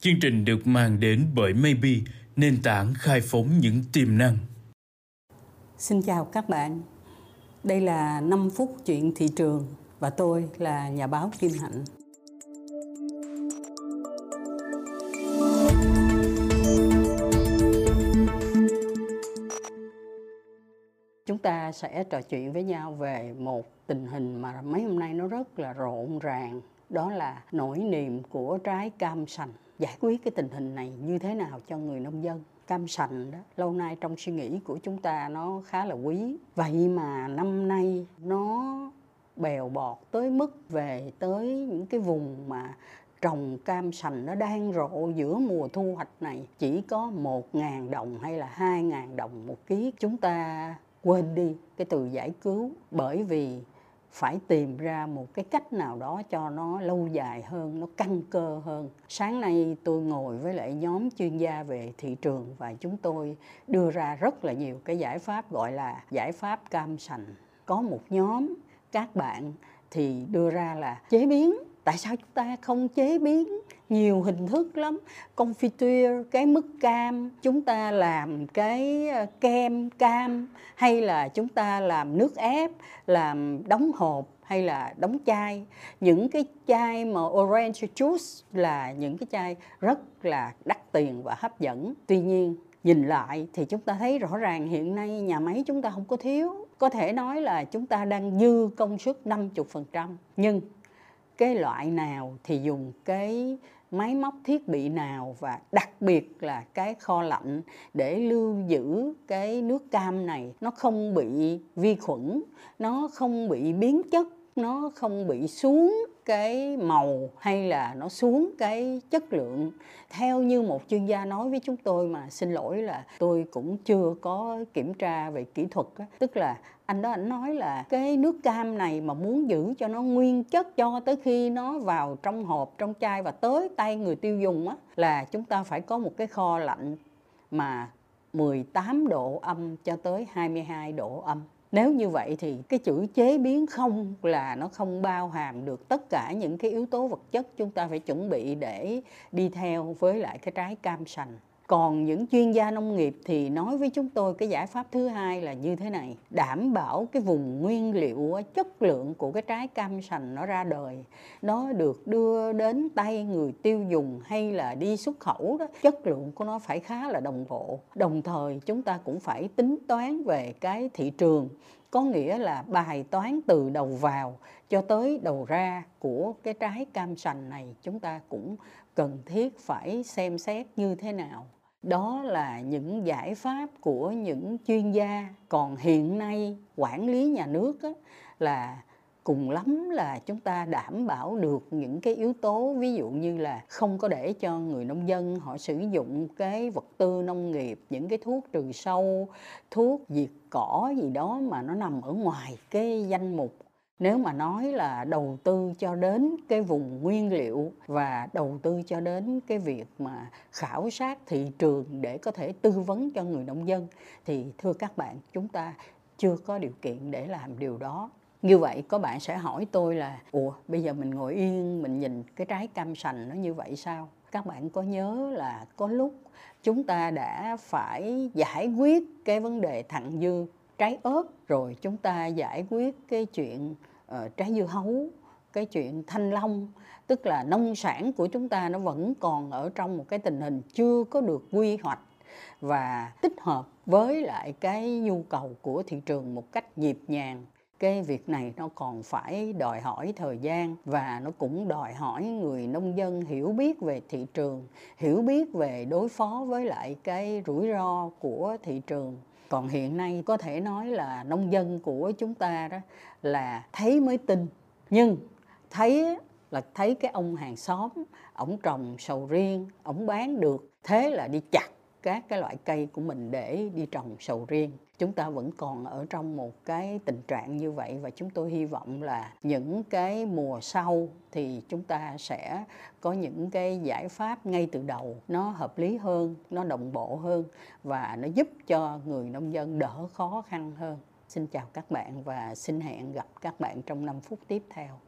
Chương trình được mang đến bởi Maybe, nền tảng khai phóng những tiềm năng. Xin chào các bạn. Đây là 5 phút chuyện thị trường và tôi là nhà báo Kim Hạnh. Chúng ta sẽ trò chuyện với nhau về một tình hình mà mấy hôm nay nó rất là rộn ràng, đó là nỗi niềm của trái cam sành. Giải quyết cái tình hình này như thế nào cho người nông dân? Cam sành đó, lâu nay trong suy nghĩ của chúng ta nó khá là quý. Vậy mà năm nay nó bèo bọt tới mức về tới những cái vùng mà trồng cam sành nó đang rộ giữa mùa thu hoạch này chỉ có 1.000 đồng hay là 2.000 đồng một ký chúng ta quên đi cái từ giải cứu bởi vì phải tìm ra một cái cách nào đó cho nó lâu dài hơn, nó căn cơ hơn. Sáng nay tôi ngồi với lại nhóm chuyên gia về thị trường và chúng tôi đưa ra rất là nhiều cái giải pháp, gọi là giải pháp cam sành. Có một nhóm các bạn thì đưa ra là chế biến tại sao chúng ta không chế biến nhiều hình thức lắm? Confiture, cái mứt cam, chúng ta làm cái ờ, kem, cam, hay là chúng ta làm nước ép, làm đóng hộp, hay là đóng chai. Những cái chai mà orange juice là những cái chai rất là đắt tiền và hấp dẫn. Tuy nhiên, nhìn lại thì chúng ta thấy rõ ràng hiện nay nhà máy chúng ta không có thiếu. Có thể nói là chúng ta đang dư công suất 50% nhưng cái loại nào thì dùng cái máy móc thiết bị nào và đặc biệt là cái kho lạnh để lưu giữ cái nước cam này nó không bị vi khuẩn, nó không bị biến chất, nó không bị xuống cái màu hay là nó xuống cái chất lượng theo như một chuyên gia nói với chúng tôi mà xin lỗi là tôi cũng chưa có kiểm tra về kỹ thuật á. tức là anh đó, anh nói là cái nước cam này mà muốn giữ cho nó nguyên chất cho tới khi nó vào trong hộp, trong chai và tới tay người tiêu dùng á, là chúng ta phải có một cái kho lạnh mà 18 độ âm cho tới 22 độ âm nếu như vậy thì cái chữ chế biến không là nó không bao hàm được tất cả những cái yếu tố vật chất chúng ta phải chuẩn bị để đi theo với lại cái trái cam sành còn những chuyên gia nông nghiệp thì nói với chúng tôi cái giải pháp thứ hai là như thế này, đảm bảo cái vùng nguyên liệu chất lượng của cái trái cam sành nó ra đời. Nó được đưa đến tay người tiêu dùng hay là đi xuất khẩu đó, chất lượng của nó phải khá là đồng bộ. Đồng thời chúng ta cũng phải tính toán về cái thị trường, có nghĩa là bài toán từ đầu vào cho tới đầu ra của cái trái cam sành này chúng ta cũng cần thiết phải xem xét như thế nào đó là những giải pháp của những chuyên gia. Còn hiện nay quản lý nhà nước á, là cùng lắm là chúng ta đảm bảo được những cái yếu tố ví dụ như là không có để cho người nông dân họ sử dụng cái vật tư nông nghiệp những cái thuốc trừ sâu thuốc diệt cỏ gì đó mà nó nằm ở ngoài cái danh mục nếu mà nói là đầu tư cho đến cái vùng nguyên liệu và đầu tư cho đến cái việc mà khảo sát thị trường để có thể tư vấn cho người nông dân, thì thưa các bạn, chúng ta chưa có điều kiện để làm điều đó. Như vậy, có bạn sẽ hỏi tôi là, ủa, bây giờ mình ngồi yên, mình nhìn cái trái cam sành nó như vậy sao? Các bạn có nhớ là có lúc chúng ta đã phải giải quyết cái vấn đề thặng dư trái ớt, rồi chúng ta giải quyết cái chuyện uh, trái dưa hấu cái chuyện thanh long tức là nông sản của chúng ta nó vẫn còn ở trong một cái tình hình chưa có được quy hoạch và tích hợp với lại cái nhu cầu của thị trường một cách nhịp nhàng. Cái việc này nó còn phải đòi hỏi thời gian và nó cũng đòi hỏi người nông dân hiểu biết về thị trường hiểu biết về đối phó với lại cái rủi ro của thị trường còn hiện nay có thể nói là nông dân của chúng ta đó là thấy mới tin. Nhưng thấy là thấy cái ông hàng xóm, ổng trồng sầu riêng, ổng bán được, thế là đi chặt các cái loại cây của mình để đi trồng sầu riêng. Chúng ta vẫn còn ở trong một cái tình trạng như vậy và chúng tôi hy vọng là những cái mùa sau thì chúng ta sẽ có những cái giải pháp ngay từ đầu. Nó hợp lý hơn, nó đồng bộ hơn và nó giúp cho người nông dân đỡ khó khăn hơn. Xin chào các bạn và xin hẹn gặp các bạn trong 5 phút tiếp theo.